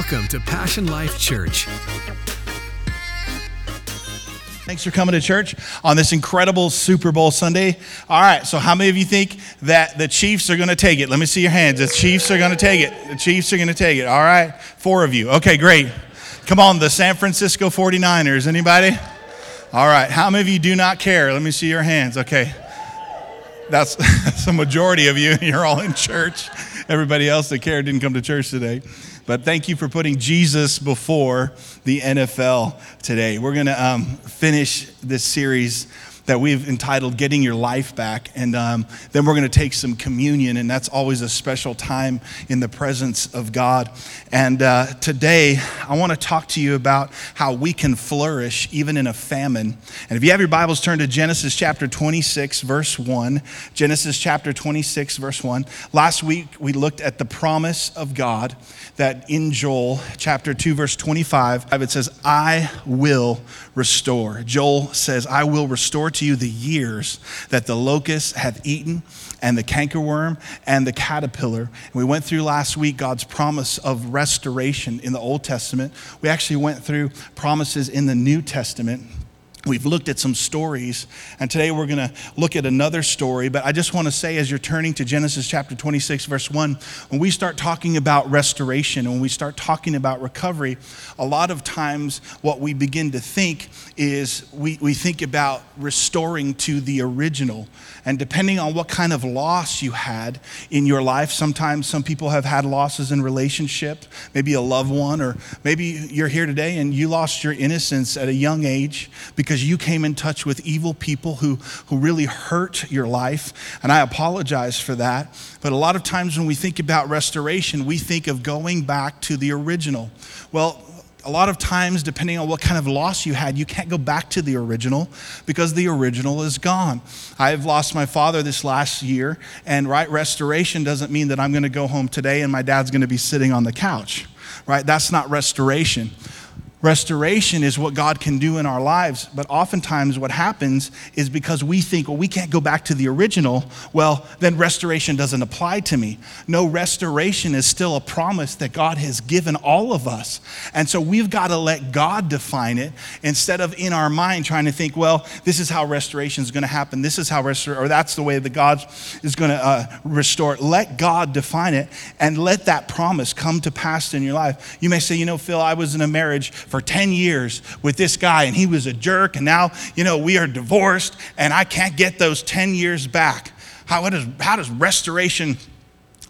Welcome to Passion Life Church. Thanks for coming to church on this incredible Super Bowl Sunday. All right, so how many of you think that the Chiefs are going to take it? Let me see your hands. The Chiefs are going to take it. The Chiefs are going to take it. All right, four of you. Okay, great. Come on, the San Francisco 49ers. Anybody? All right, how many of you do not care? Let me see your hands. Okay. That's, that's the majority of you. You're all in church. Everybody else that cared didn't come to church today. But thank you for putting Jesus before the NFL today. We're going to um, finish this series that we've entitled Getting Your Life Back. And um, then we're going to take some communion, and that's always a special time in the presence of God. And uh, today, I want to talk to you about how we can flourish even in a famine. And if you have your Bibles, turn to Genesis chapter 26, verse 1. Genesis chapter 26, verse 1. Last week, we looked at the promise of God that in Joel chapter 2, verse 25, it says, I will restore. Joel says, I will restore to you the years that the locust hath eaten and the cankerworm and the caterpillar. And we went through last week God's promise of restoration in the Old Testament. We actually went through promises in the New Testament. We've looked at some stories, and today we're going to look at another story. But I just want to say, as you're turning to Genesis chapter 26, verse 1, when we start talking about restoration and when we start talking about recovery, a lot of times what we begin to think is we, we think about restoring to the original. And depending on what kind of loss you had in your life, sometimes some people have had losses in relationship, maybe a loved one, or maybe you're here today and you lost your innocence at a young age because you came in touch with evil people who, who really hurt your life. And I apologize for that. But a lot of times when we think about restoration, we think of going back to the original. Well, a lot of times, depending on what kind of loss you had, you can't go back to the original because the original is gone. I've lost my father this last year, and right, restoration doesn't mean that I'm going to go home today and my dad's going to be sitting on the couch, right? That's not restoration. Restoration is what God can do in our lives, but oftentimes what happens is because we think, well, we can't go back to the original, well, then restoration doesn't apply to me. No, restoration is still a promise that God has given all of us. And so we've got to let God define it instead of in our mind trying to think, well, this is how restoration is going to happen. This is how restore, or that's the way that God is going to uh, restore. Let God define it and let that promise come to pass in your life. You may say, you know, Phil, I was in a marriage for 10 years with this guy and he was a jerk and now, you know, we are divorced and I can't get those 10 years back. How does, how does restoration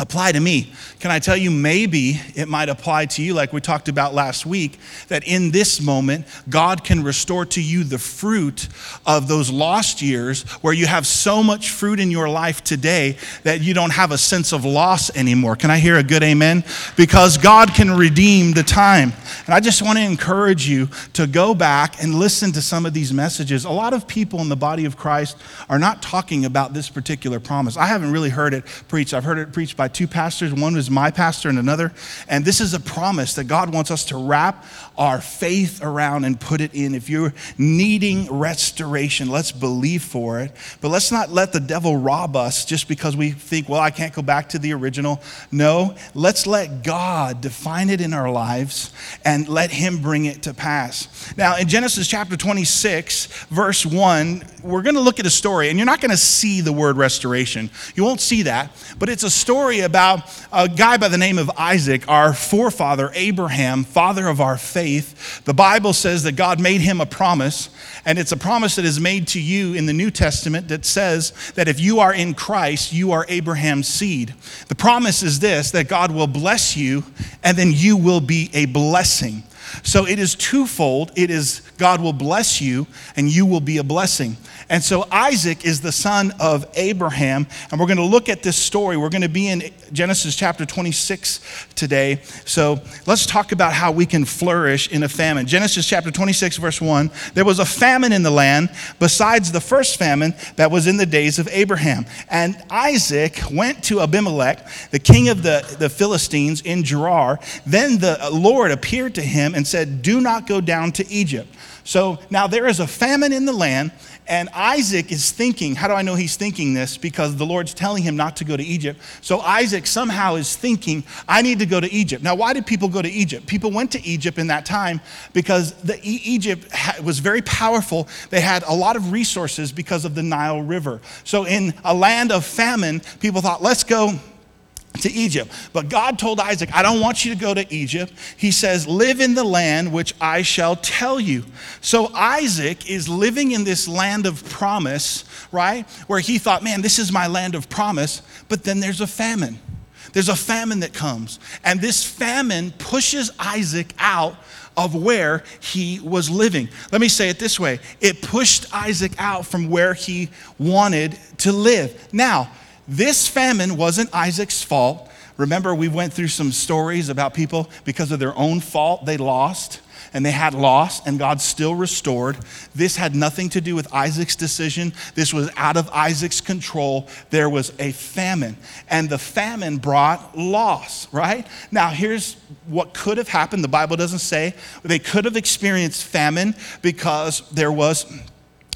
apply to me. Can I tell you, maybe it might apply to you, like we talked about last week, that in this moment, God can restore to you the fruit of those lost years where you have so much fruit in your life today that you don't have a sense of loss anymore. Can I hear a good amen? Because God can redeem the time. And I just want to encourage you to go back and listen to some of these messages. A lot of people in the body of Christ are not talking about this particular promise. I haven't really heard it preached. I've heard it preached by two pastors. One was my pastor and another. And this is a promise that God wants us to wrap our faith around and put it in. If you're needing restoration, let's believe for it. But let's not let the devil rob us just because we think, well, I can't go back to the original. No, let's let God define it in our lives and let Him bring it to pass. Now, in Genesis chapter 26, verse 1, we're going to look at a story, and you're not going to see the word restoration. You won't see that, but it's a story about a guy by the name of Isaac, our forefather, Abraham, father of our faith. The Bible says that God made him a promise, and it's a promise that is made to you in the New Testament that says that if you are in Christ, you are Abraham's seed. The promise is this that God will bless you, and then you will be a blessing. So it is twofold. It is God will bless you and you will be a blessing. And so Isaac is the son of Abraham. And we're going to look at this story. We're going to be in Genesis chapter 26 today. So let's talk about how we can flourish in a famine. Genesis chapter 26, verse 1 there was a famine in the land besides the first famine that was in the days of Abraham. And Isaac went to Abimelech, the king of the, the Philistines in Gerar. Then the uh, Lord appeared to him and said, Do not go down to Egypt. So now there is a famine in the land, and Isaac is thinking, how do I know he's thinking this? Because the Lord's telling him not to go to Egypt. So Isaac somehow is thinking, I need to go to Egypt. Now, why did people go to Egypt? People went to Egypt in that time because the, Egypt was very powerful. They had a lot of resources because of the Nile River. So in a land of famine, people thought, let's go to Egypt. But God told Isaac, I don't want you to go to Egypt. He says, Live in the land which I shall tell you. So Isaac is living in this land of promise, right? Where he thought, Man, this is my land of promise. But then there's a famine. There's a famine that comes. And this famine pushes Isaac out of where he was living. Let me say it this way it pushed Isaac out from where he wanted to live. Now, this famine wasn't Isaac's fault. Remember, we went through some stories about people because of their own fault, they lost and they had loss, and God still restored. This had nothing to do with Isaac's decision. This was out of Isaac's control. There was a famine, and the famine brought loss, right? Now, here's what could have happened. The Bible doesn't say. They could have experienced famine because there was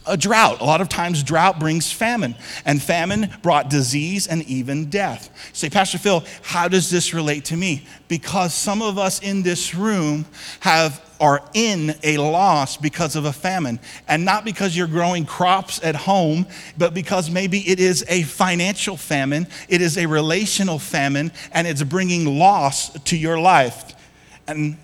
a drought. A lot of times, drought brings famine, and famine brought disease and even death. You say, Pastor Phil, how does this relate to me? Because some of us in this room have are in a loss because of a famine. And not because you're growing crops at home, but because maybe it is a financial famine, it is a relational famine, and it's bringing loss to your life. And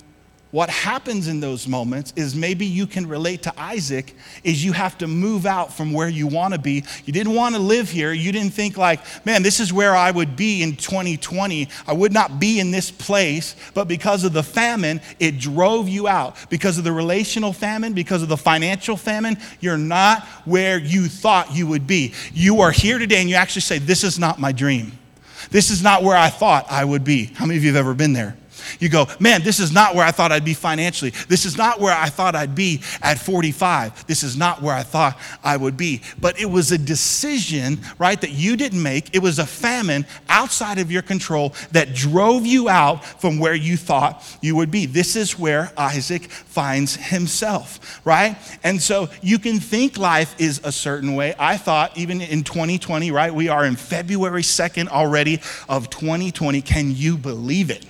what happens in those moments is maybe you can relate to Isaac is you have to move out from where you want to be. You didn't want to live here. You didn't think like, man, this is where I would be in 2020. I would not be in this place, but because of the famine, it drove you out. Because of the relational famine, because of the financial famine, you're not where you thought you would be. You are here today and you actually say, this is not my dream. This is not where I thought I would be. How many of you have ever been there? You go, man, this is not where I thought I'd be financially. This is not where I thought I'd be at 45. This is not where I thought I would be. But it was a decision, right, that you didn't make. It was a famine outside of your control that drove you out from where you thought you would be. This is where Isaac finds himself, right? And so you can think life is a certain way. I thought, even in 2020, right, we are in February 2nd already of 2020. Can you believe it?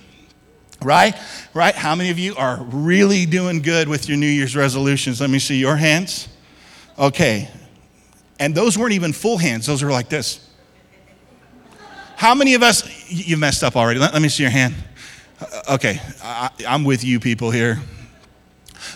Right? Right? How many of you are really doing good with your New Year's resolutions? Let me see your hands. Okay. And those weren't even full hands, those were like this. How many of us, you messed up already? Let, let me see your hand. Uh, okay, I, I'm with you people here.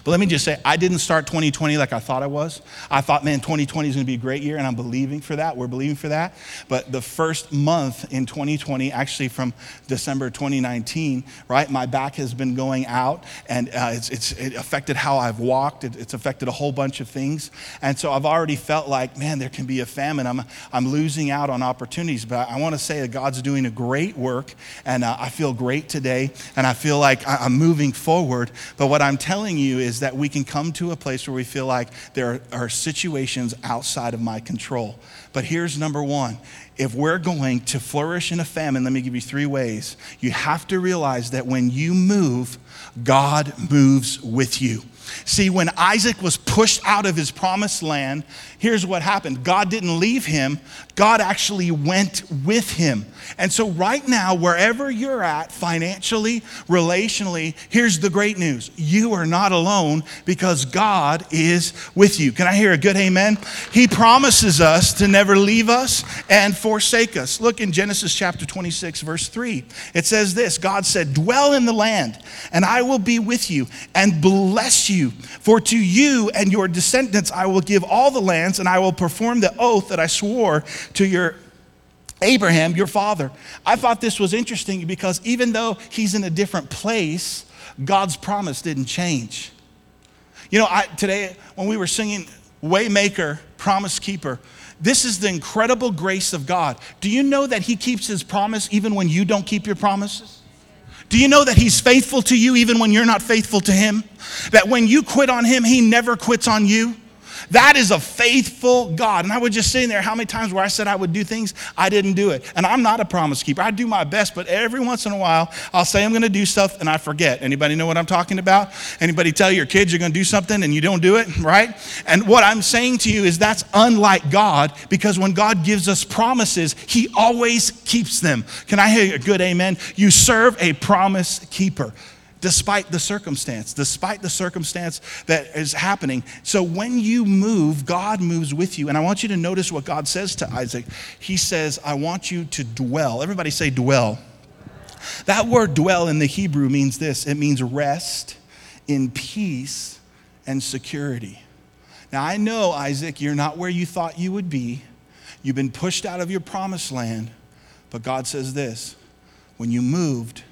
But let me just say, I didn't start 2020 like I thought I was. I thought, man, 2020 is going to be a great year, and I'm believing for that. We're believing for that. But the first month in 2020, actually from December 2019, right, my back has been going out, and uh, it's, it's, it affected how I've walked. It, it's affected a whole bunch of things. And so I've already felt like, man, there can be a famine. I'm, I'm losing out on opportunities. But I want to say that God's doing a great work, and uh, I feel great today, and I feel like I'm moving forward. But what I'm telling you is that we can come to a place where we feel like there are situations outside of my control. But here's number one if we're going to flourish in a famine, let me give you three ways. You have to realize that when you move, God moves with you. See, when Isaac was pushed out of his promised land, here's what happened God didn't leave him, God actually went with him. And so, right now, wherever you're at, financially, relationally, here's the great news you are not alone because God is with you. Can I hear a good amen? He promises us to never leave us and forsake us. Look in Genesis chapter 26, verse 3. It says this God said, Dwell in the land, and I will be with you and bless you. For to you and your descendants I will give all the and I will perform the oath that I swore to your Abraham, your father. I thought this was interesting because even though he's in a different place, God's promise didn't change. You know, I, today when we were singing Waymaker, Promise Keeper, this is the incredible grace of God. Do you know that He keeps His promise even when you don't keep your promises? Do you know that He's faithful to you even when you're not faithful to Him? That when you quit on Him, He never quits on you? That is a faithful God. And I was just sitting there, how many times where I said I would do things, I didn't do it. And I'm not a promise keeper. I do my best, but every once in a while, I'll say I'm going to do stuff and I forget. Anybody know what I'm talking about? Anybody tell your kids you're going to do something and you don't do it, right? And what I'm saying to you is that's unlike God because when God gives us promises, He always keeps them. Can I hear a good amen? You serve a promise keeper despite the circumstance, despite the circumstance that is happening. So when you move, God moves with you. And I want you to notice what God says to Isaac. He says, I want you to dwell. Everybody say dwell. That word dwell in the Hebrew means this it means rest in peace and security. Now, I know, Isaac, you're not where you thought you would be. You've been pushed out of your promised land. But God says this when you moved,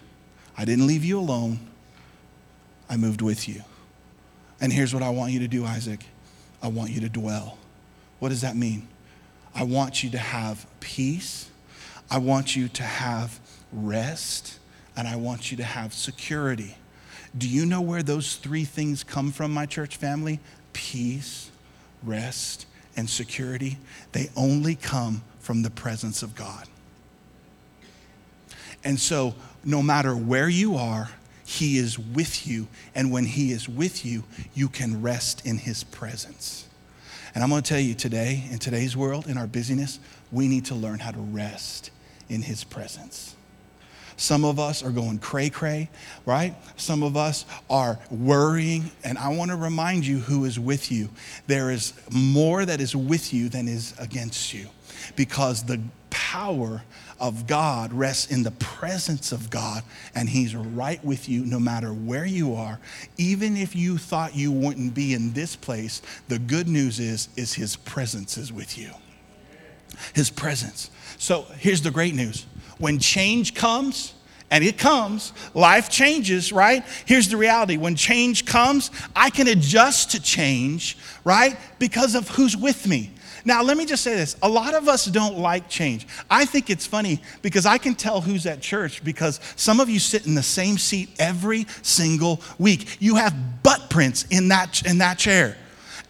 I didn't leave you alone. I moved with you. And here's what I want you to do, Isaac I want you to dwell. What does that mean? I want you to have peace. I want you to have rest. And I want you to have security. Do you know where those three things come from, my church family? Peace, rest, and security. They only come from the presence of God. And so, no matter where you are, he is with you. And when He is with you, you can rest in His presence. And I'm going to tell you today, in today's world, in our busyness, we need to learn how to rest in His presence. Some of us are going cray cray, right? Some of us are worrying. And I want to remind you who is with you. There is more that is with you than is against you because the power of God rests in the presence of God, and He's right with you no matter where you are. Even if you thought you wouldn't be in this place, the good news is, is His presence is with you. His presence. So here's the great news. When change comes, and it comes, life changes, right? Here's the reality when change comes, I can adjust to change, right? Because of who's with me. Now, let me just say this. A lot of us don't like change. I think it's funny because I can tell who's at church because some of you sit in the same seat every single week. You have butt prints in that, in that chair.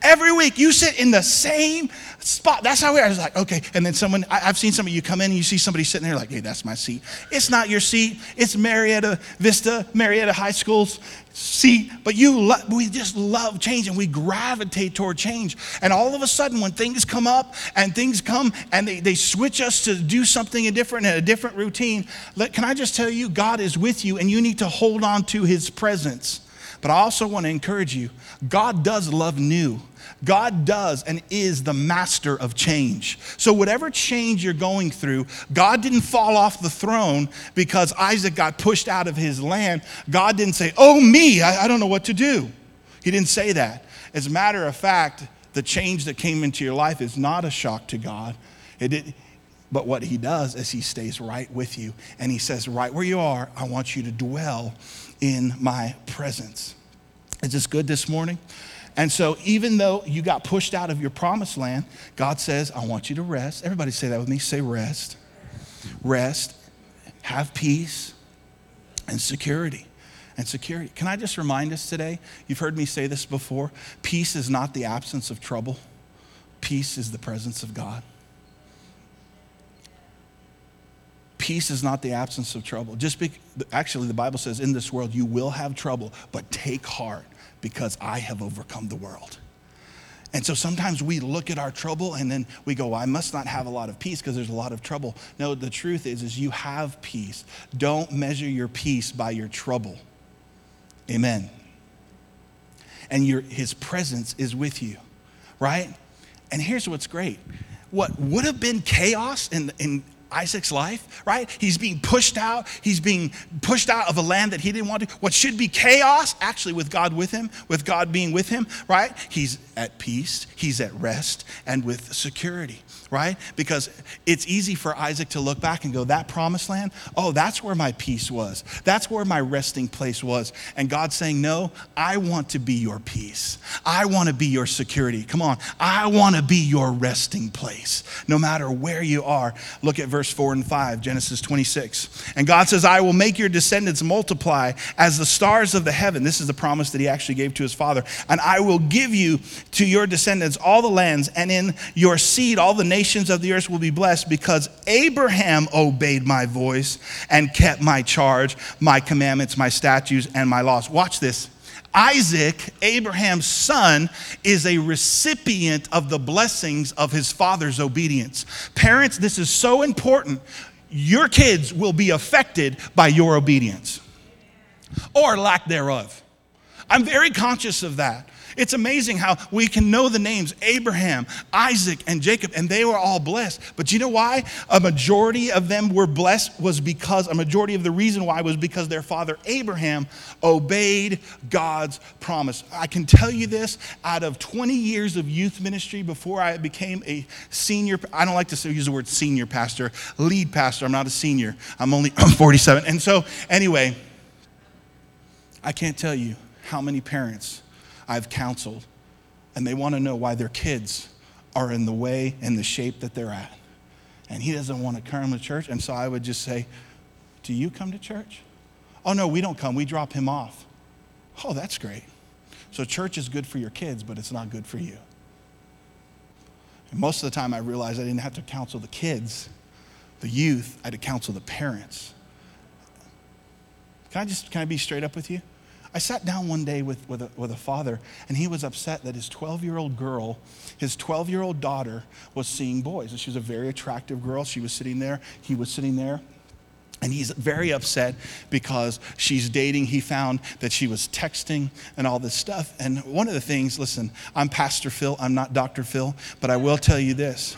Every week you sit in the same spot. That's how we are. I was like, okay. And then someone, I, have seen some of you come in and you see somebody sitting there like, hey, that's my seat. It's not your seat. It's Marietta Vista, Marietta High School's seat. But you, lo- we just love change and we gravitate toward change. And all of a sudden, when things come up and things come and they, they switch us to do something different and a different routine, let, can I just tell you, God is with you and you need to hold on to his presence. But I also want to encourage you God does love new. God does and is the master of change. So, whatever change you're going through, God didn't fall off the throne because Isaac got pushed out of his land. God didn't say, Oh, me, I, I don't know what to do. He didn't say that. As a matter of fact, the change that came into your life is not a shock to God. It, did, but what he does is he stays right with you and he says, Right where you are, I want you to dwell in my presence. Is this good this morning? And so, even though you got pushed out of your promised land, God says, I want you to rest. Everybody say that with me. Say rest. Rest. Have peace and security. And security. Can I just remind us today? You've heard me say this before. Peace is not the absence of trouble, peace is the presence of God. Peace is not the absence of trouble. Just be, actually, the Bible says, in this world you will have trouble, but take heart because I have overcome the world. And so sometimes we look at our trouble and then we go, well, I must not have a lot of peace because there's a lot of trouble. No, the truth is, is you have peace. Don't measure your peace by your trouble. Amen. And your, his presence is with you, right? And here's what's great. What would have been chaos in, in Isaac's life, right? He's being pushed out. He's being pushed out of a land that he didn't want to. What should be chaos, actually, with God with him, with God being with him, right? He's at peace, he's at rest, and with security right? Because it's easy for Isaac to look back and go, That promised land, oh, that's where my peace was. That's where my resting place was. And God's saying, No, I want to be your peace. I want to be your security. Come on, I want to be your resting place. No matter where you are. Look at verse verse 4 and 5, Genesis 26. And God says, I will make your descendants multiply as the stars of the heaven. This is the promise that he actually gave to his father. And I will give you to your descendants all the lands, and in your seed all the nations of the earth will be blessed because Abraham obeyed my voice and kept my charge, my commandments, my statutes, and my laws. Watch this. Isaac, Abraham's son, is a recipient of the blessings of his father's obedience. Parents, this is so important. Your kids will be affected by your obedience or lack thereof. I'm very conscious of that. It's amazing how we can know the names Abraham, Isaac, and Jacob, and they were all blessed. But you know why? A majority of them were blessed was because, a majority of the reason why was because their father Abraham obeyed God's promise. I can tell you this out of 20 years of youth ministry before I became a senior, I don't like to use the word senior pastor, lead pastor. I'm not a senior, I'm only I'm 47. And so, anyway, I can't tell you how many parents I've counseled, and they want to know why their kids are in the way and the shape that they're at. And he doesn't want to come to church. And so I would just say, Do you come to church? Oh, no, we don't come. We drop him off. Oh, that's great. So church is good for your kids, but it's not good for you. And most of the time, I realized I didn't have to counsel the kids, the youth, I had to counsel the parents. Can I just can I be straight up with you? I sat down one day with, with, a, with a father, and he was upset that his 12 year old girl, his 12 year old daughter, was seeing boys. And she was a very attractive girl. She was sitting there, he was sitting there. And he's very upset because she's dating. He found that she was texting and all this stuff. And one of the things, listen, I'm Pastor Phil, I'm not Dr. Phil, but I will tell you this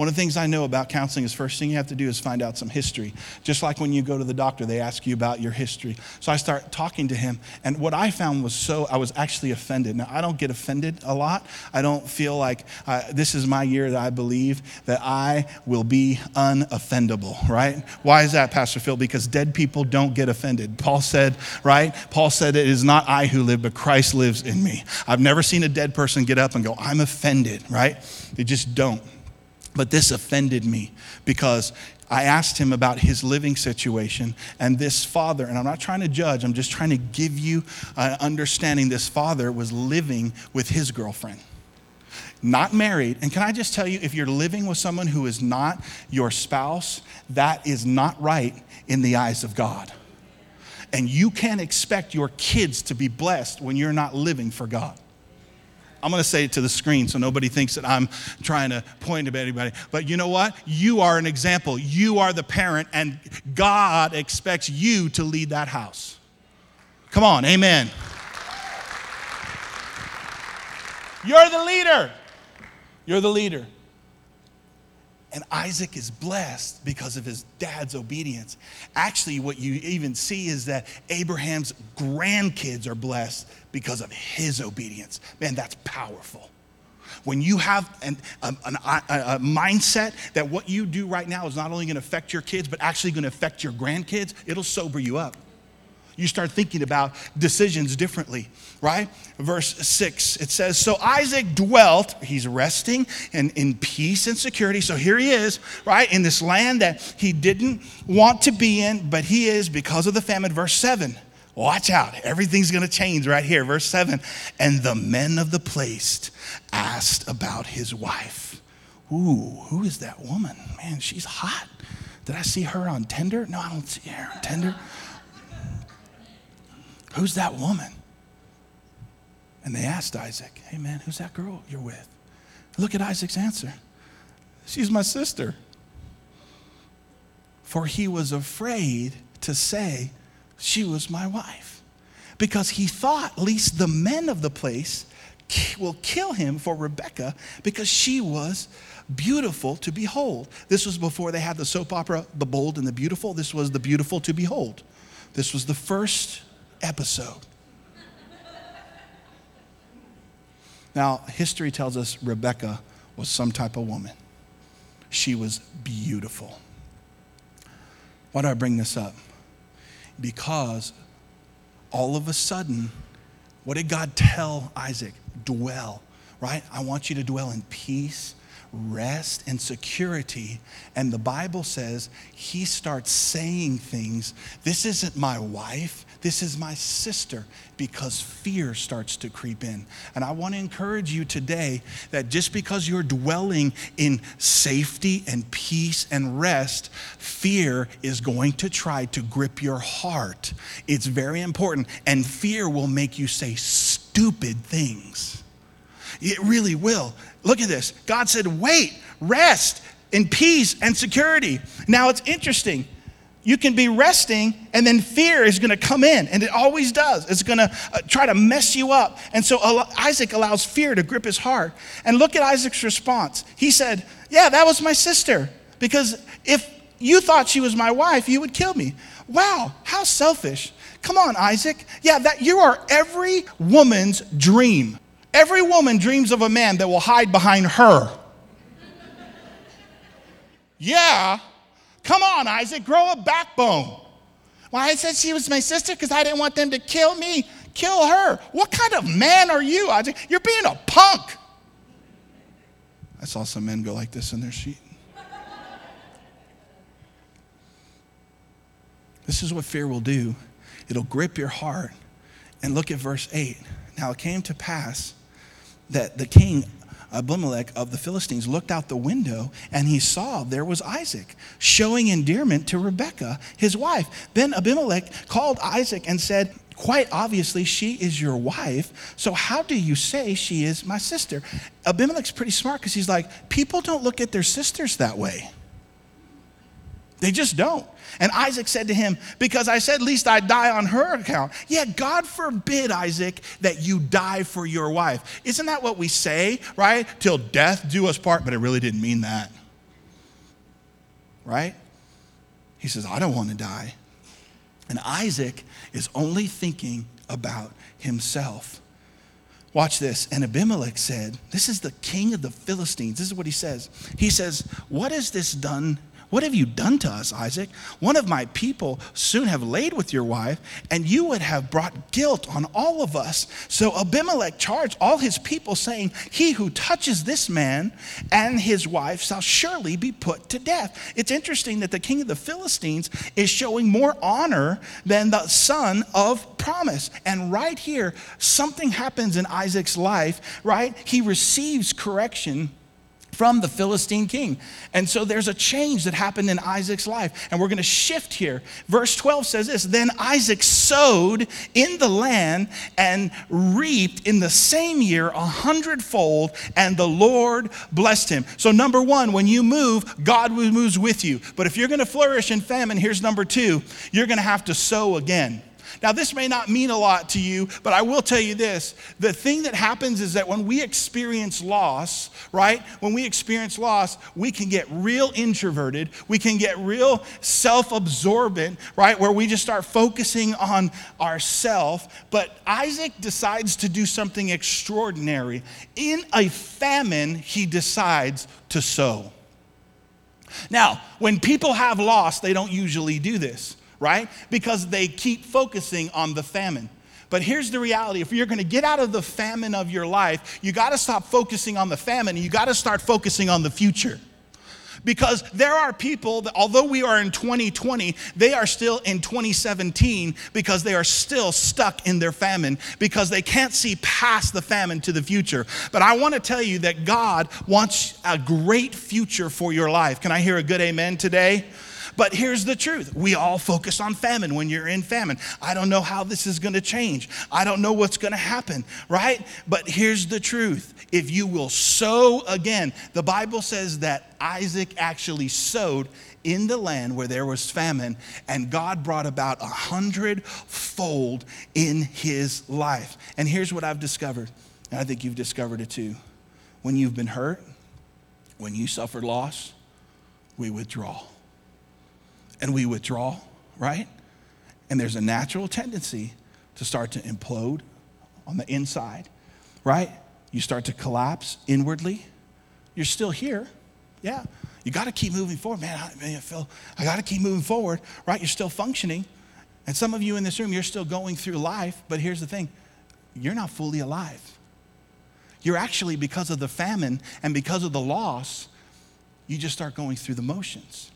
one of the things I know about counseling is first thing you have to do is find out some history. Just like when you go to the doctor, they ask you about your history. So I start talking to him, and what I found was so, I was actually offended. Now, I don't get offended a lot. I don't feel like uh, this is my year that I believe that I will be unoffendable, right? Why is that, Pastor Phil? Because dead people don't get offended. Paul said, right? Paul said, It is not I who live, but Christ lives in me. I've never seen a dead person get up and go, I'm offended, right? They just don't. But this offended me because I asked him about his living situation, and this father, and I'm not trying to judge, I'm just trying to give you an understanding. This father was living with his girlfriend, not married. And can I just tell you, if you're living with someone who is not your spouse, that is not right in the eyes of God. And you can't expect your kids to be blessed when you're not living for God. I'm going to say it to the screen so nobody thinks that I'm trying to point at anybody. But you know what? You are an example. You are the parent, and God expects you to lead that house. Come on, amen. You're the leader. You're the leader. And Isaac is blessed because of his dad's obedience. Actually, what you even see is that Abraham's grandkids are blessed because of his obedience. Man, that's powerful. When you have an, um, an, uh, a, a mindset that what you do right now is not only to affect your kids, but actually to affect your grandkids, it'll sober you up you start thinking about decisions differently, right? Verse 6, it says, So Isaac dwelt, he's resting and in peace and security. So here he is, right, in this land that he didn't want to be in, but he is because of the famine. Verse 7, watch out, everything's gonna change right here. Verse 7, and the men of the place asked about his wife. Ooh, who is that woman? Man, she's hot. Did I see her on Tinder? No, I don't see her on Tinder. Who's that woman? And they asked Isaac, Hey man, who's that girl you're with? Look at Isaac's answer. She's my sister. For he was afraid to say she was my wife because he thought, least the men of the place will kill him for Rebecca because she was beautiful to behold. This was before they had the soap opera, The Bold and the Beautiful. This was The Beautiful to Behold. This was the first episode. Now, history tells us Rebecca was some type of woman. She was beautiful. Why do I bring this up? Because all of a sudden, what did God tell Isaac? Dwell, right? I want you to dwell in peace rest and security. And the Bible says he starts saying things. This isn't my wife. This is my sister because fear starts to creep in. And I want to encourage you today that just because you're dwelling in safety and peace and rest, fear is going to try to grip your heart. It's very important. And fear will make you say stupid things. It really will. Look at this. God said, wait, rest in peace and security. Now it's interesting you can be resting and then fear is going to come in and it always does. It's going to uh, try to mess you up. And so isaac allows fear to grip his heart. And look at isaac's response. He said yeah that was my sister. Because if you thought she was my wife you would kill me. Wow how selfish. Come on isaac. Yeah that you are every woman's dream. Every woman dreams of a man that will hide behind her. Yeah Come on, Isaac, grow a backbone. Well, I said she was my sister because I didn't want them to kill me. Kill her. What kind of man are you, Isaac? You're being a punk. I saw some men go like this in their seat. this is what fear will do it'll grip your heart. And look at verse 8. Now it came to pass that the king Abimelech of the Philistines looked out the window and he saw there was Isaac showing endearment to Rebekah, his wife. Then Abimelech called Isaac and said, Quite obviously, she is your wife. So, how do you say she is my sister? Abimelech's pretty smart because he's like, People don't look at their sisters that way. They just don't. And Isaac said to him, Because I said, Least I die on her account. Yeah, God forbid, Isaac, that you die for your wife. Isn't that what we say, right? Till death do us part, but it really didn't mean that. Right? He says, I don't want to die. And Isaac is only thinking about himself. Watch this. And Abimelech said, This is the king of the Philistines. This is what he says. He says, What has this done what have you done to us, Isaac? One of my people soon have laid with your wife, and you would have brought guilt on all of us. So Abimelech charged all his people, saying, He who touches this man and his wife shall surely be put to death. It's interesting that the king of the Philistines is showing more honor than the son of promise. And right here, something happens in Isaac's life, right? He receives correction from the Philistine king. And so there's a change that happened in Isaac's life. And we're going to shift here. Verse 12 says this Then Isaac sowed in the land and reaped in the same year a hundredfold, and the Lord blessed him. So, number one, when you move, God moves with you. But if you're going to flourish in famine, here's number two you're going to have to sow again. Now, this may not mean a lot to you, but I will tell you this. The thing that happens is that when we experience loss, right? When we experience loss, we can get real introverted. We can get real self absorbent, right? Where we just start focusing on ourself. But Isaac decides to do something extraordinary. In a famine, he decides to sow. Now, when people have loss, they don't usually do this right? Because they keep focusing on the famine. But here's the reality if you're to get out of the famine of your life, you got to stop focusing on the famine and you got to start focusing on the future. Because there are people that, although we are in 2020, they are still in 2017 because they are still stuck in their famine because they can't see past the famine to the future. But I want to tell you that God wants a great future for your life. Can I hear a good amen today? But here's the truth we all focus on famine when you're in famine. I don't know how this is going to change. I don't know what's going to happen, right? But here's the truth if you will sow again, the Bible says that Isaac actually sowed in the land where there was famine, and God brought about a hundredfold in his life. And here's what I've discovered, and I think you've discovered it too. When you've been hurt, when you suffered loss, we withdraw and we withdraw, right? And there's a natural tendency to start to implode on the inside, right? You start to collapse inwardly. You're still here, yeah. You got to keep moving forward, man. I, man, I feel I got to keep moving forward, right? You're still functioning, and some of you in this room, you're still going through life. But here's the thing: you're not fully alive. You're actually, because of the famine and because of the loss, you just start going through the motions.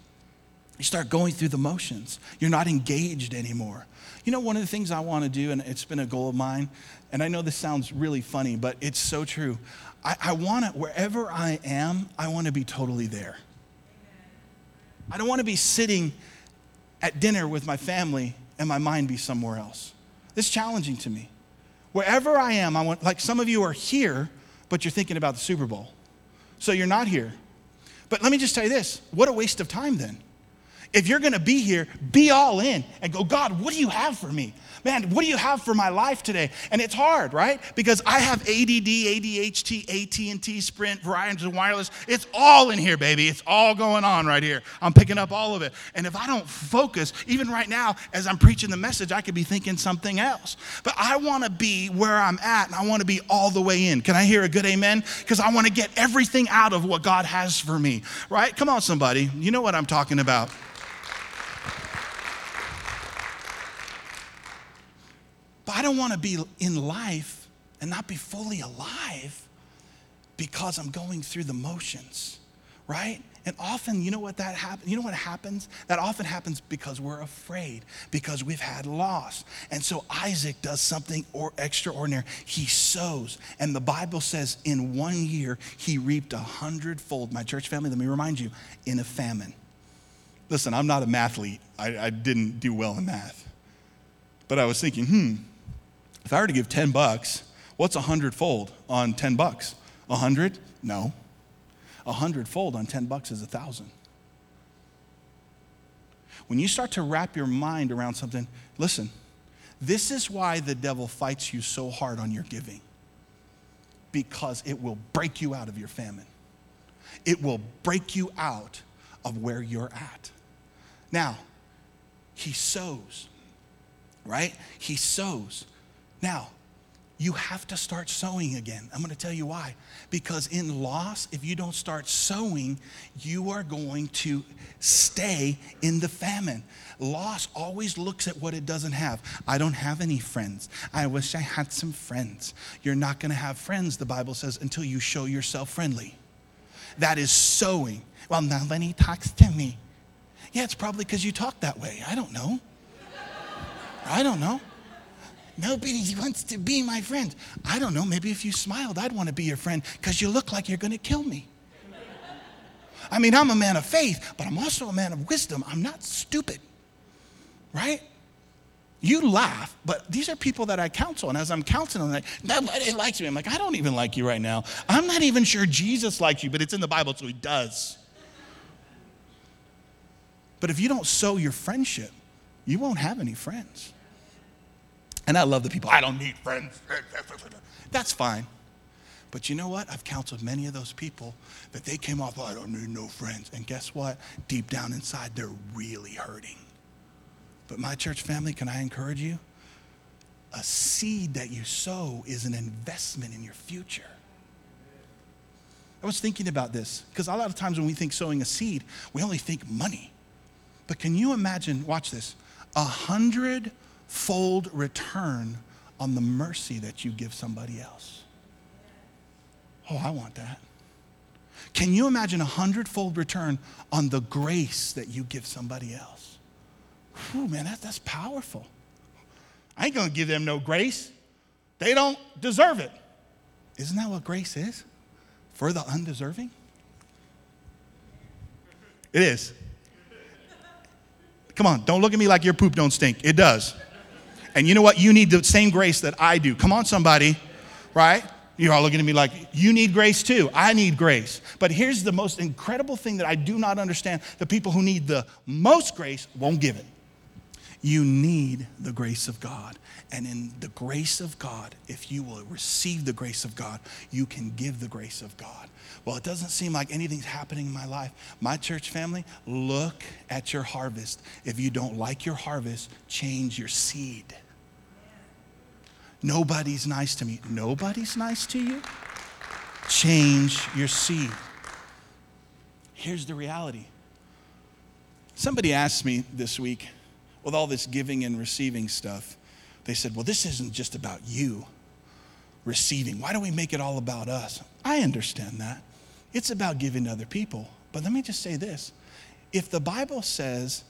You start going through the motions. You're not engaged anymore. You know, one of the things I want to do, and it's been a goal of mine, and I know this sounds really funny, but it's so true. I, I want to, wherever I am, I want to be totally there. I don't want to be sitting at dinner with my family and my mind be somewhere else. This is challenging to me. Wherever I am, I want, like some of you are here, but you're thinking about the Super Bowl. So you're not here. But let me just tell you this what a waste of time then. If you're gonna be here, be all in and go, God, what do you have for me? Man, what do you have for my life today? And it's hard, right? Because I have ADD, ADHD, AT&T, Sprint, Verizon Wireless. It's all in here, baby. It's all going on right here. I'm picking up all of it. And if I don't focus, even right now, as I'm preaching the message, I could be thinking something else. But I want to be where I'm at, and I want to be all the way in. Can I hear a good amen? Because I want to get everything out of what God has for me, right? Come on, somebody. You know what I'm talking about. But I don't want to be in life and not be fully alive because I'm going through the motions, right? And often, you know what that happens? You know what happens? That often happens because we're afraid, because we've had loss. And so Isaac does something or extraordinary. He sows. And the Bible says in one year, he reaped a hundredfold. My church family, let me remind you, in a famine. Listen, I'm not a mathlete. I, I didn't do well in math. But I was thinking, hmm, if I were to give 10 bucks, what's a hundredfold on 10 bucks? A hundred? No. A hundredfold on 10 bucks is a thousand. When you start to wrap your mind around something, listen, this is why the devil fights you so hard on your giving. Because it will break you out of your famine. It will break you out of where you're at. Now, he sows, right? He sows. Now, you have to start sowing again. I'm going to tell you why. Because in loss, if you don't start sowing, you are going to stay in the famine. Loss always looks at what it doesn't have. I don't have any friends. I wish I had some friends. You're not going to have friends, the Bible says, until you show yourself friendly. That is sowing. Well, nobody talks to me. Yeah, it's probably because you talk that way. I don't know. I don't know. Nobody wants to be my friend. I don't know. Maybe if you smiled, I'd want to be your friend because you look like you're going to kill me. I mean, I'm a man of faith, but I'm also a man of wisdom. I'm not stupid, right? You laugh, but these are people that I counsel. And as I'm counseling, I'm like, nobody likes me. I'm like, I don't even like you right now. I'm not even sure Jesus likes you, but it's in the Bible, so he does. But if you don't sow your friendship, you won't have any friends. And I love the people, I don't need friends. That's fine. But you know what? I've counseled many of those people that they came off, I don't need no friends. And guess what? Deep down inside, they're really hurting. But my church family, can I encourage you? A seed that you sow is an investment in your future. I was thinking about this because a lot of times when we think sowing a seed, we only think money. But can you imagine, watch this, a hundred fold return on the mercy that you give somebody else. Oh, I want that. Can you imagine a hundredfold return on the grace that you give somebody else? Whew, man, that, that's powerful. I ain't gonna give them no grace. They don't deserve it. Isn't that what grace is? For the undeserving? It is. Come on, don't look at me like your poop don't stink. It does. And you know what? You need the same grace that I do. Come on, somebody, right? You're all looking at me like, you need grace too. I need grace. But here's the most incredible thing that I do not understand the people who need the most grace won't give it. You need the grace of God. And in the grace of God, if you will receive the grace of God, you can give the grace of God. Well, it doesn't seem like anything's happening in my life. My church family, look at your harvest. If you don't like your harvest, change your seed. Nobody's nice to me. Nobody's nice to you? Change your seed. Here's the reality. Somebody asked me this week, with all this giving and receiving stuff, they said, Well, this isn't just about you. receiving? Why do we make it all about us? I understand that. It's about giving to other people. But let me just say this if the Bible says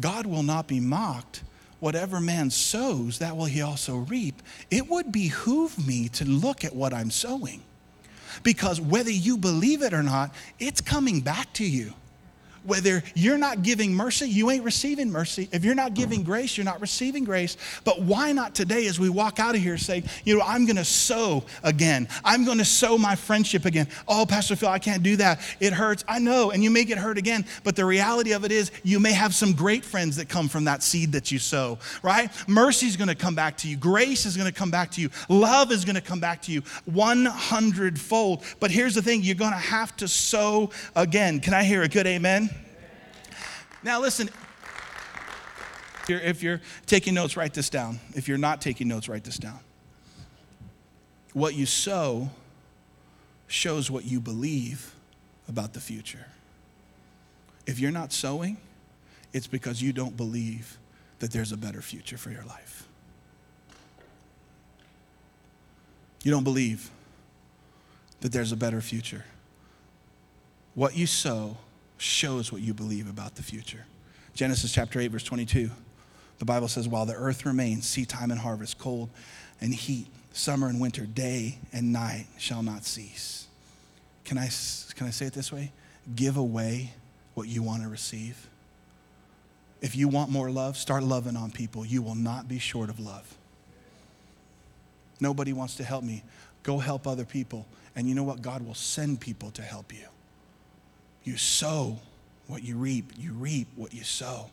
God will not be mocked, whatever man sows, that will he also reap, it would behoove me to look at what I'm sowing. Because whether you believe it or not, it's coming back to you. Whether you're not giving mercy, you ain't receiving mercy. If you're not giving grace, you're not receiving grace. But why not today, as we walk out of here, say, you know, I'm going to sow again. I'm going to sow my friendship again. Oh, Pastor Phil, I can't do that. It hurts. I know. And you may get hurt again. But the reality of it is, you may have some great friends that come from that seed that you sow, right? Mercy is going to come back to you. Grace is going to come back to you. Love is going to come back to you 100 fold. But here's the thing you're going to have to sow again. Can I hear a good amen? Now, listen, if you're, if you're taking notes, write this down. If you're not taking notes, write this down. What you sow shows what you believe about the future. If you're not sowing, it's because you don't believe that there's a better future for your life. You don't believe that there's a better future. What you sow shows what you believe about the future. Genesis chapter 8, verse 22. The Bible says, While the earth remains, seed time and harvest, cold and heat, summer and winter, day and night shall not cease. Can I, can I say it this way? Give away what you want to receive. If you want more love, start loving on people. You will not be short of love. Nobody wants to help me. Go help other people. And you know what? God will send people to help you. You sow what you reap, you reap what you sow.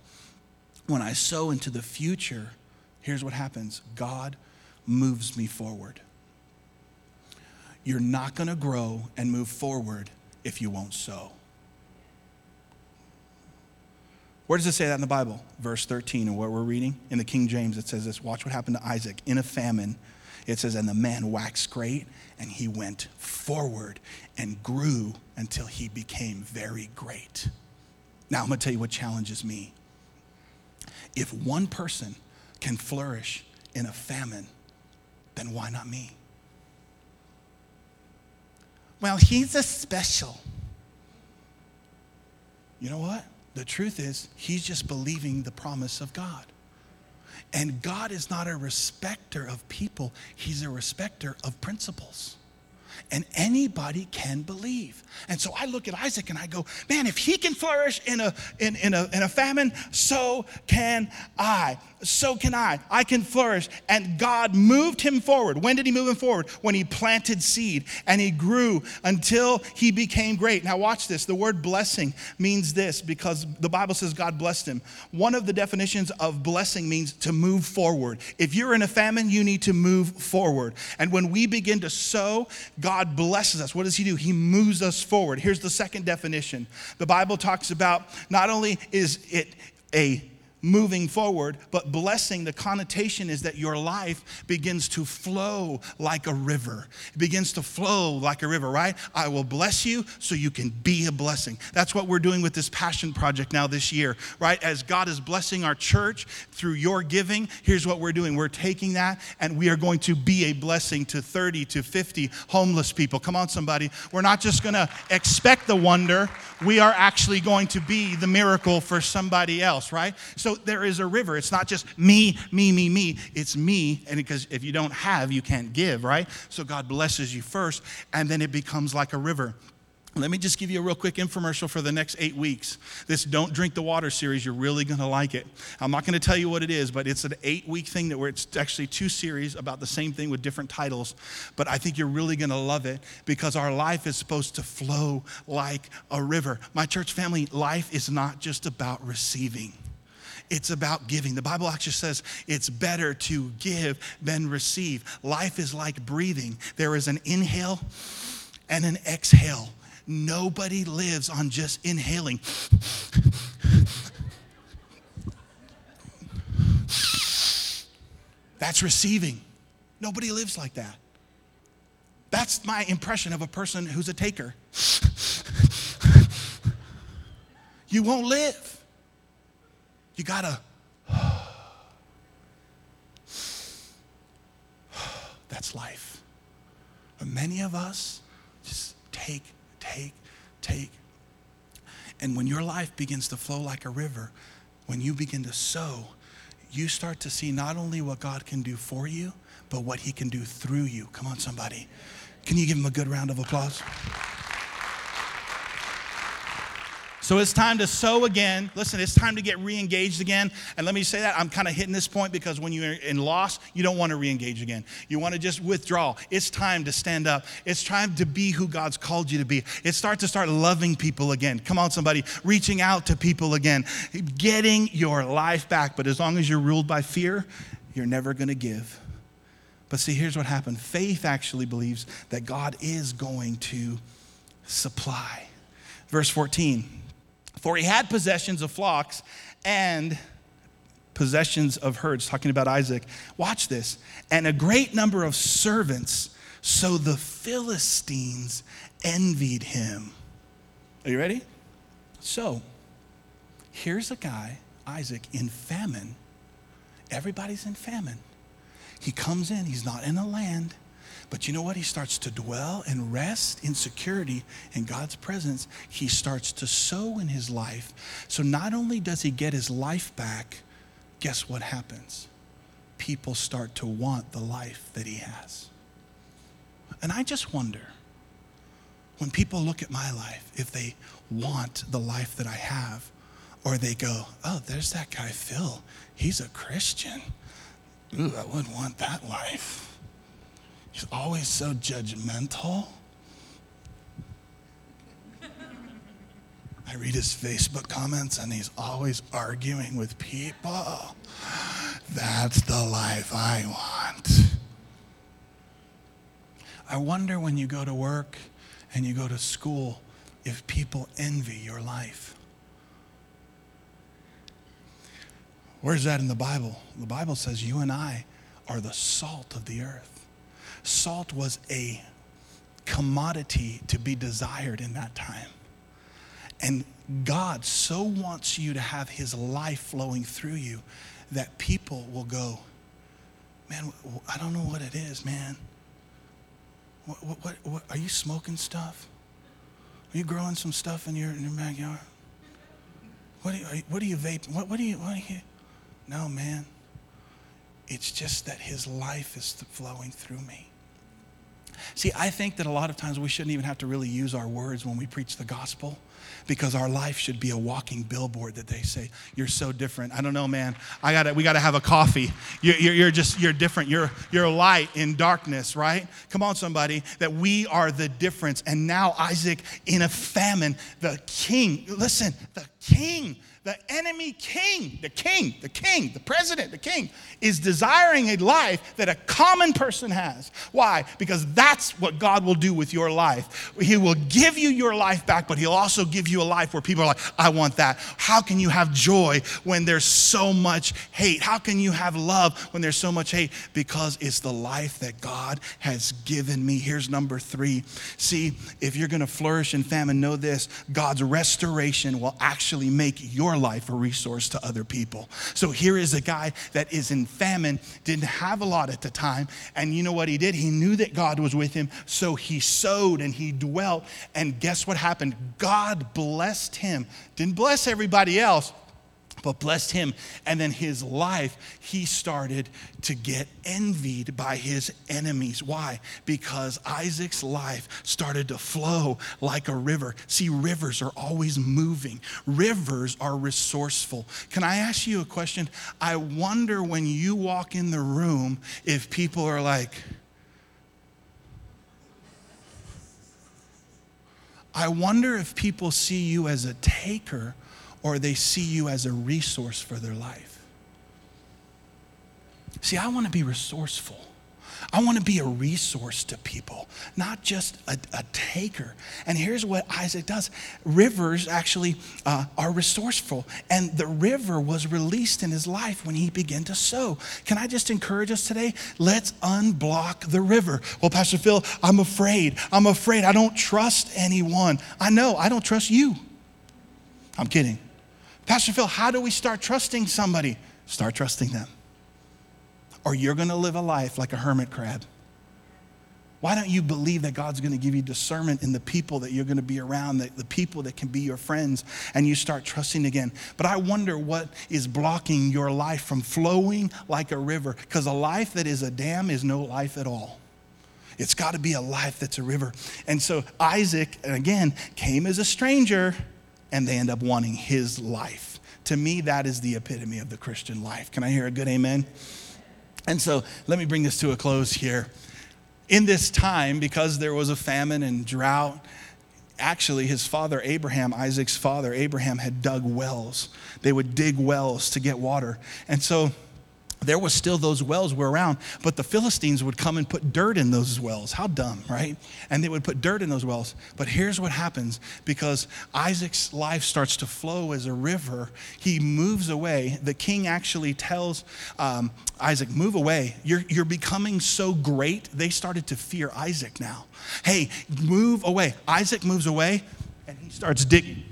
When I sow into the future, here's what happens God moves me forward. You're not going to grow and move forward if you won't sow. Where does it say that in the Bible? Verse 13, and what we're reading in the King James, it says this Watch what happened to Isaac in a famine. It says, And the man waxed great, and he went forward and grew until he became very great. Now, I'm going to tell you what challenges me. If one person can flourish in a famine, then why not me? Well, he's a special. You know what? The truth is, he's just believing the promise of God. And God is not a respecter of people, he's a respecter of principles and anybody can believe. And so I look at Isaac and I go, man, if he can flourish in a, in, in, a, in a famine, so can I. So can I. I can flourish. And God moved him forward. When did he move him forward? When he planted seed and he grew until he became great. Now, watch this. The word blessing means this because the Bible says God blessed him. One of the definitions of blessing means to move forward. If you're in a famine, you need to move forward. And when we begin to sow, God blesses us. What does he do? He moves us forward. Here's the second definition. The Bible talks about not only is it a moving forward, but blessing, the connotation is that your life begins to flow like a river. It begins to flow like a river, right? I will bless you so you can be a blessing. That's what we're doing with this passion project now this year, right? As God is blessing our church through your giving, here's what we're doing. We're taking that and we are going to be a blessing to 30 to 50 homeless people. Come on, somebody. We're not just going to expect the wonder, we are actually going to be the miracle for somebody else, right? So there is a river. It's not just me, me, me, me. It's me. And because if you don't have, you can't give, right? So God blesses you first, and then it becomes like a river. Let me just give you a real quick infomercial for the next eight weeks. This Don't Drink the Water series, you're really going to like it. I'm not going to tell you what it is, but it's an eight week thing that where it's actually two series about the same thing with different titles. But I think you're really going to love it because our life is supposed to flow like a river. My church family, life is not just about receiving. It's about giving. The Bible actually says it's better to give than receive. Life is like breathing. There is an inhale and an exhale. Nobody lives on just inhaling. That's receiving. Nobody lives like that. That's my impression of a person who's a taker. You won't live. You gotta. That's life. But many of us just take, take, take. And when your life begins to flow like a river, when you begin to sow, you start to see not only what God can do for you, but what He can do through you. Come on, somebody. Can you give Him a good round of applause? So it's time to sow again. Listen, it's time to get re engaged again. And let me say that I'm kind of hitting this point because when you're in loss, you don't want to re engage again. You want to just withdraw. It's time to stand up. It's time to be who God's called you to be. It's start to start loving people again. Come on, somebody, reaching out to people again, getting your life back. But as long as you're ruled by fear, you're never going to give. But see, here's what happened faith actually believes that God is going to supply. Verse 14. For he had possessions of flocks and possessions of herds, talking about Isaac. Watch this. And a great number of servants. So the Philistines envied him. Are you ready? So here's a guy, Isaac, in famine. Everybody's in famine. He comes in, he's not in a land but you know what? He starts to dwell and rest in security in God's presence. He starts to sow in his life. So not only does he get his life back, guess what happens? People start to want the life that he has. And I just wonder when people look at my life, if they want the life that I have, or they go, oh, there's that guy, Phil. He's a Christian. Ooh, I wouldn't want that life. He's always so judgmental. I read his Facebook comments and he's always arguing with people. That's the life I want. I wonder when you go to work and you go to school if people envy your life. Where's that in the Bible? The Bible says you and I are the salt of the earth. Salt was a commodity to be desired in that time. And God so wants you to have his life flowing through you that people will go, man, I don't know what it is, man. What, what, what, what are you smoking stuff? Are you growing some stuff in your, in your backyard? What are you, what are you vaping? What, what are you, what are you? No, man. It's just that his life is flowing through me. See, I think that a lot of times we shouldn't even have to really use our words when we preach the gospel because our life should be a walking billboard that they say, You're so different. I don't know, man. I gotta, we got to have a coffee. You're, you're, you're, just, you're different. You're, you're light in darkness, right? Come on, somebody, that we are the difference. And now, Isaac, in a famine, the king, listen, the king the enemy king, the king, the king, the president, the king, is desiring a life that a common person has. Why? Because that's what God will do with your life. He will give you your life back, but He'll also give you a life where people are like, I want that. How can you have joy when there's so much hate? How can you have love when there's so much hate? Because it's the life that God has given me. Here's number three. See, if you're going to flourish in famine, know this God's restoration will actually make your life a resource to other people. So here is a guy that is in famine, didn't have a lot at the time. And you know what he did? He knew that God was with him. So he sowed and he dwelt. And guess what happened? God blessed him. Didn't bless everybody else, but blessed him. And then his life, he started to get envied by his enemies. Why? Because Isaac's life started to flow like a river. See, rivers are always moving, rivers are resourceful. Can I ask you a question? I wonder when you walk in the room if people are like, I wonder if people see you as a taker or they see you as a resource for their life. See, I want to be resourceful. I want to be a resource to people, not just a, a taker. And here's what Isaac does rivers actually uh, are resourceful. And the river was released in his life when he began to sow. Can I just encourage us today? Let's unblock the river. Well, Pastor Phil, I'm afraid. I'm afraid. I don't trust anyone. I know, I don't trust you. I'm kidding. Pastor Phil, how do we start trusting somebody? Start trusting them. Or you're going to live a life like a hermit crab. Why don't you believe that God's going to give you discernment in the people that you're going to be around, the, the people that can be your friends, and you start trusting again? But I wonder what is blocking your life from flowing like a river, because a life that is a dam is no life at all. It's got to be a life that's a river. And so Isaac, again, came as a stranger, and they end up wanting his life. To me, that is the epitome of the Christian life. Can I hear a good amen? And so let me bring this to a close here in this time, because there was a famine and drought, actually his father Abraham, Isaac's father Abraham, had dug wells. They would dig wells to get water. And so there was still those wells were around, but the Philistines would come and put dirt in those wells. How dumb, right? And they would put dirt in those wells. But here's what happens because Isaac's life starts to flow as a river, he moves away. The king actually tells um, Isaac, Move away. You're, you're becoming so great. They started to fear Isaac now. Hey, move away. Isaac moves away and he starts digging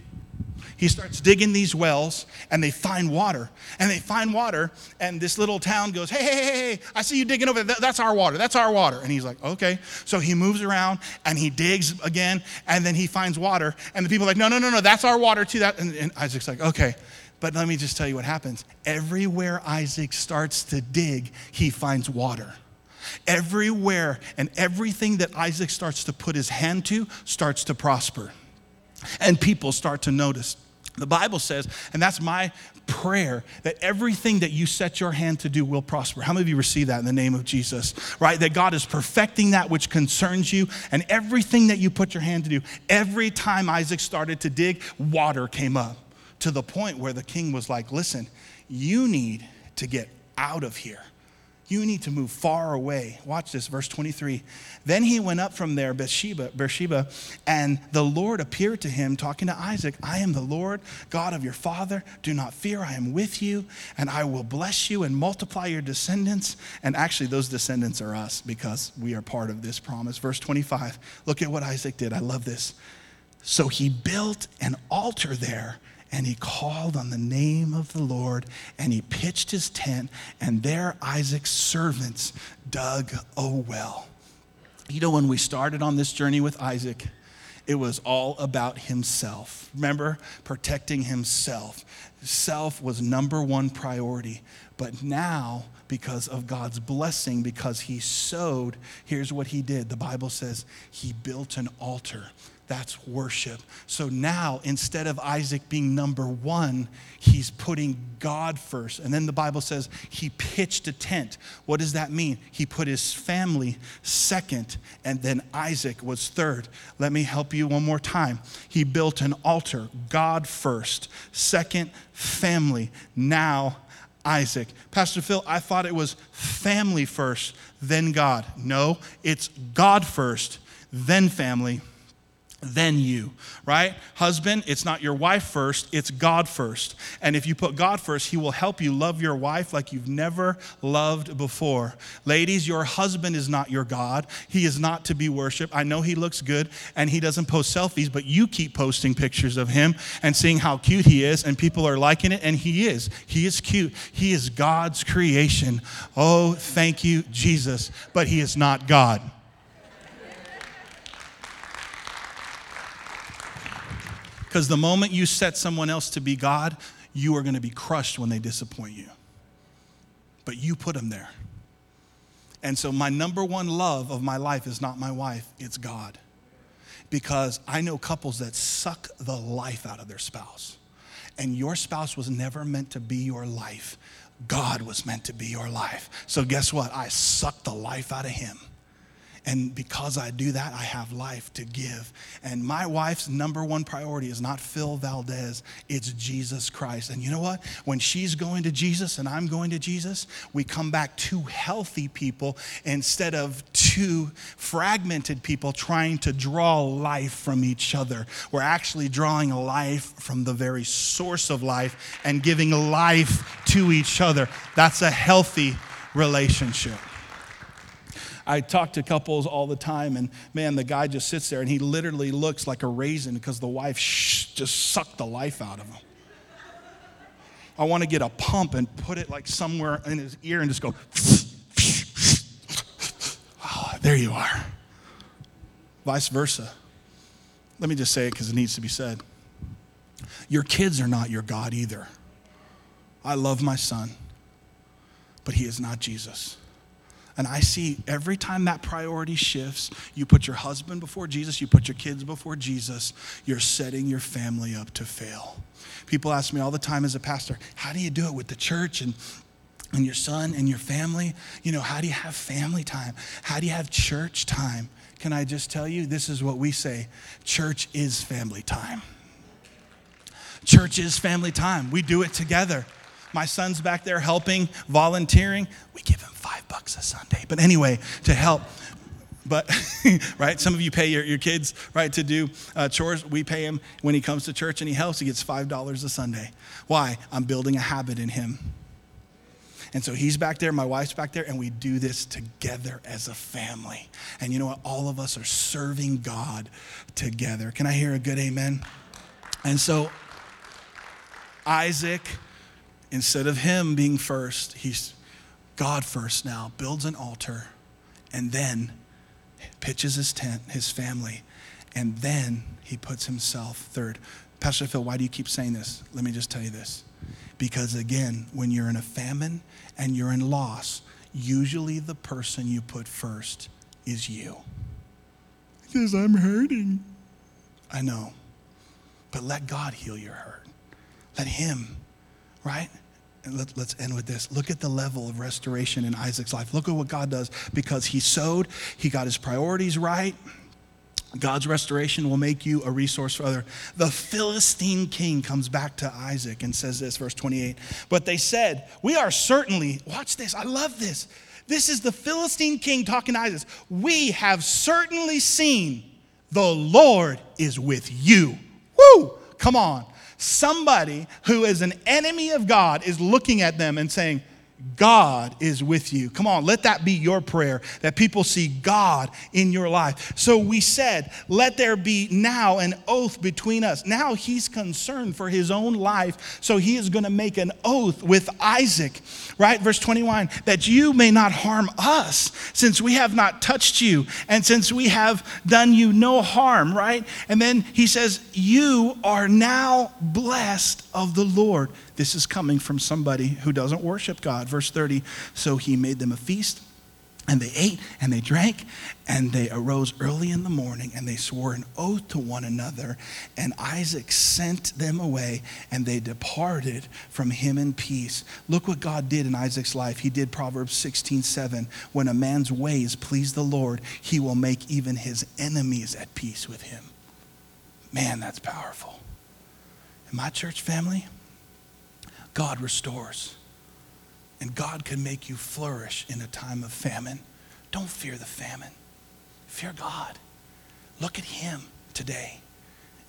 he starts digging these wells and they find water. And they find water, and this little town goes, Hey, hey, hey, hey, I see you digging over there. That's our water. That's our water. And he's like, Okay. So he moves around and he digs again, and then he finds water. And the people are like, No, no, no, no, that's our water too. That, and, and Isaac's like, Okay. But let me just tell you what happens. Everywhere Isaac starts to dig, he finds water. Everywhere and everything that Isaac starts to put his hand to starts to prosper. And people start to notice. The Bible says, and that's my prayer, that everything that you set your hand to do will prosper. How many of you receive that in the name of Jesus? Right? That God is perfecting that which concerns you, and everything that you put your hand to do. Every time Isaac started to dig, water came up to the point where the king was like, listen, you need to get out of here. You need to move far away. Watch this, verse 23. Then he went up from there, Beersheba, Beersheba, and the Lord appeared to him, talking to Isaac I am the Lord, God of your father. Do not fear, I am with you, and I will bless you and multiply your descendants. And actually, those descendants are us because we are part of this promise. Verse 25. Look at what Isaac did. I love this. So he built an altar there and he called on the name of the Lord and he pitched his tent, and there Isaac's servants dug a well. You know, when we started on this journey with Isaac, it was all about himself. Remember, protecting himself. Self was number one priority. But now, because of God's blessing, because he sowed, here's what he did. The Bible says he built an altar that's worship. So now, instead of Isaac being number one, he's putting God first. And then the Bible says he pitched a tent. What does that mean? He put his family second, and then Isaac was third. Let me help you one more time. He built an altar, God first, second, family, now, Isaac. Pastor Phil, I thought it was family first, then God. No, it's God first, then family then you, right? Husband, it's not your wife first, it's God first. And if you put God first, He will help you love your wife like you've never loved before. Ladies, your husband is not your God. He is not to be worshiped. I know he looks good and he doesn't post selfies, but you keep posting pictures of him and seeing how cute he is, and people are liking it, and he is. He is cute. He is God's creation. Oh, thank you, Jesus. But he is not God. Because the moment you set someone else to be God, you are going to be crushed when they disappoint you. But you put them there. And so, my number one love of my life is not my wife, it's God. Because I know couples that suck the life out of their spouse. And your spouse was never meant to be your life, God was meant to be your life. So, guess what? I sucked the life out of him. And because I do that, I have life to give. And my wife's number one priority is not Phil Valdez, it's Jesus Christ. And you know what? When she's going to Jesus and I'm going to Jesus, we come back two healthy people instead of two fragmented people trying to draw life from each other. We're actually drawing life from the very source of life and giving life to each other. That's a healthy relationship. I talk to couples all the time, and man, the guy just sits there and he literally looks like a raisin because the wife sh- just sucked the life out of him. I want to get a pump and put it like somewhere in his ear and just go, oh, there you are. Vice versa. Let me just say it because it needs to be said. Your kids are not your God either. I love my son, but he is not Jesus. And I see every time that priority shifts, you put your husband before Jesus, you put your kids before Jesus, you're setting your family up to fail. People ask me all the time as a pastor, how do you do it with the church and and your son and your family? You know, how do you have family time? How do you have church time? Can I just tell you, this is what we say church is family time. Church is family time. We do it together. My son's back there helping, volunteering. We give him five bucks a Sunday. But anyway, to help. But, right, some of you pay your, your kids, right, to do uh, chores. We pay him when he comes to church and he helps, he gets $5 a Sunday. Why? I'm building a habit in him. And so he's back there, my wife's back there, and we do this together as a family. And you know what? All of us are serving God together. Can I hear a good amen? And so Isaac, instead of him being first, he's God first now, builds an altar, and then pitches his tent, his family, and then he puts himself third. Pastor Phil, why do you keep saying this? Let me just tell you this. Because again, when you're in a famine and you're in loss, usually the person you put first is you. Because I'm hurting. I know. But let God heal your hurt. Let Him, right? Let, us end with this. Look at the level of restoration in Isaac's life. Look at what God does because he sowed, he got his priorities right. God's restoration will make you a resource for other. The Philistine king comes back to Isaac and says this, verse 28. But they said, We are certainly, watch this, I love this. This is the Philistine king talking to Isaac. We have certainly seen the Lord is with you. Woo! Come on. Somebody who is an enemy of God is looking at them and saying, God is with you. Come on, let that be your prayer that people see God in your life. So we said, let there be now an oath between us. Now he's concerned for his own life, so he is going to make an oath with Isaac, right? Verse 21 that you may not harm us, since we have not touched you, and since we have done you no harm, right? And then he says, You are now blessed of the Lord. This is coming from somebody who doesn't worship God. Verse 30 So he made them a feast. And they ate and they drank and they arose early in the morning and they swore an oath to one another. And Isaac sent them away and they departed from him in peace. Look what God did in Isaac's life. He did Proverbs 16 7. When a man's ways please the Lord, he will make even his enemies at peace with him. Man, that's powerful. In my church family, God restores. And God can make you flourish in a time of famine. Don't fear the famine. Fear God. Look at Him today.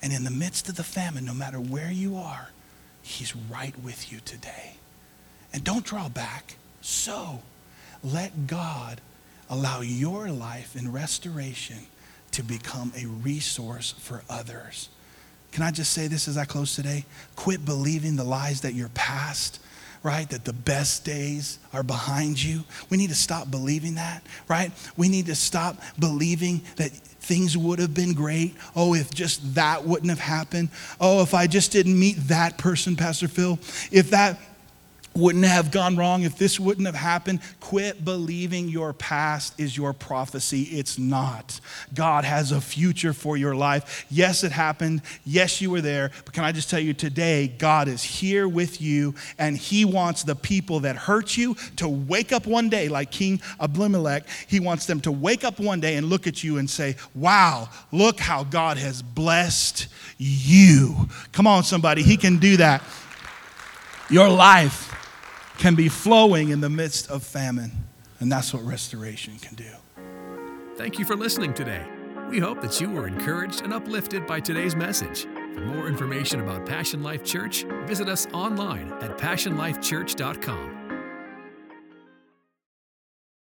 And in the midst of the famine, no matter where you are, He's right with you today. And don't draw back. So let God allow your life in restoration to become a resource for others. Can I just say this as I close today? Quit believing the lies that you're past right? That the best days are behind you. We need to stop believing that, right? We need to stop believing that things would have been great. Oh, if just that wouldn't have happened. Oh, if I just didn't meet that person, Pastor Phil. If that wouldn't have gone wrong, if this wouldn't have happened, quit believing your past is your prophecy. It's not. God has a future for your life. Yes, it happened. Yes, you were there. But can I just tell you today, God is here with you, and He wants the people that hurt you to wake up one day, like King Abimelech. He wants them to wake up one day and look at you and say, Wow, look how God has blessed you. Come on, somebody. He can do that. Your life can be flowing in the midst of famine. And that's what restoration can do. Thank you for listening today. We hope that you were encouraged and uplifted by today's message. For more information about Passion Life Church, visit us online at passionlifechurch.com.